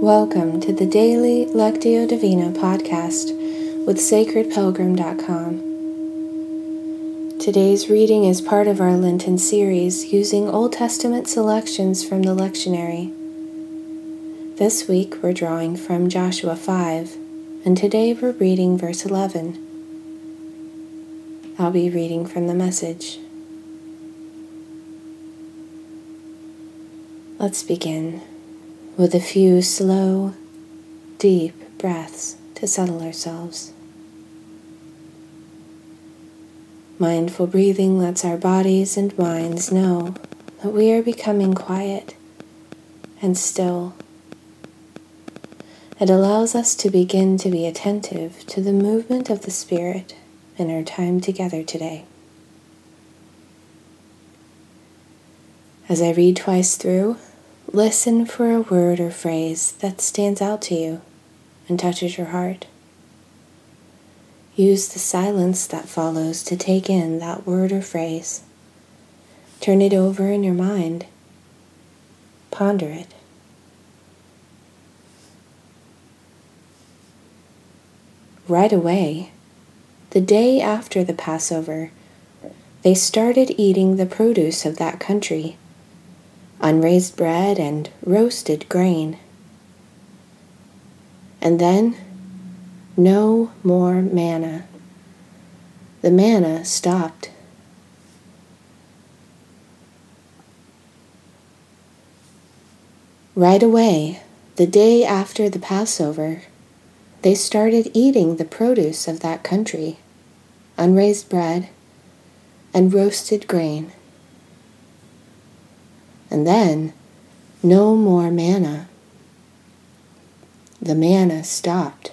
Welcome to the daily Lectio Divina podcast with sacredpilgrim.com. Today's reading is part of our Lenten series using Old Testament selections from the lectionary. This week we're drawing from Joshua 5, and today we're reading verse 11. I'll be reading from the message. Let's begin with a few slow, deep breaths to settle ourselves. Mindful breathing lets our bodies and minds know that we are becoming quiet and still. It allows us to begin to be attentive to the movement of the Spirit in our time together today. As I read twice through, Listen for a word or phrase that stands out to you and touches your heart. Use the silence that follows to take in that word or phrase. Turn it over in your mind. Ponder it. Right away, the day after the Passover, they started eating the produce of that country unraised bread, and roasted grain. And then, no more manna. The manna stopped. Right away, the day after the Passover, they started eating the produce of that country unraised bread and roasted grain and then no more manna. The manna stopped.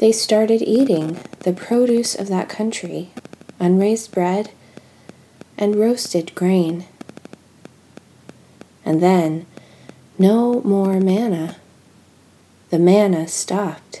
they started eating the produce of that country, unraised bread and roasted grain. And then, no more manna. The manna stopped.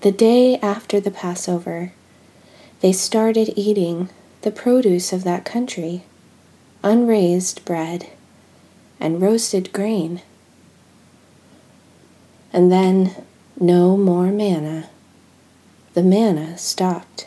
the day after the Passover, they started eating the produce of that country, unraised bread and roasted grain. And then no more manna. The manna stopped.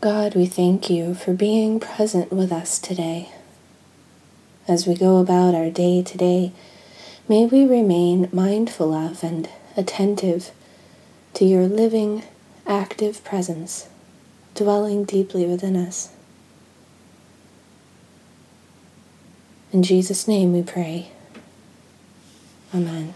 God, we thank you for being present with us today. As we go about our day today, may we remain mindful of and attentive to your living, active presence dwelling deeply within us. In Jesus' name we pray. Amen.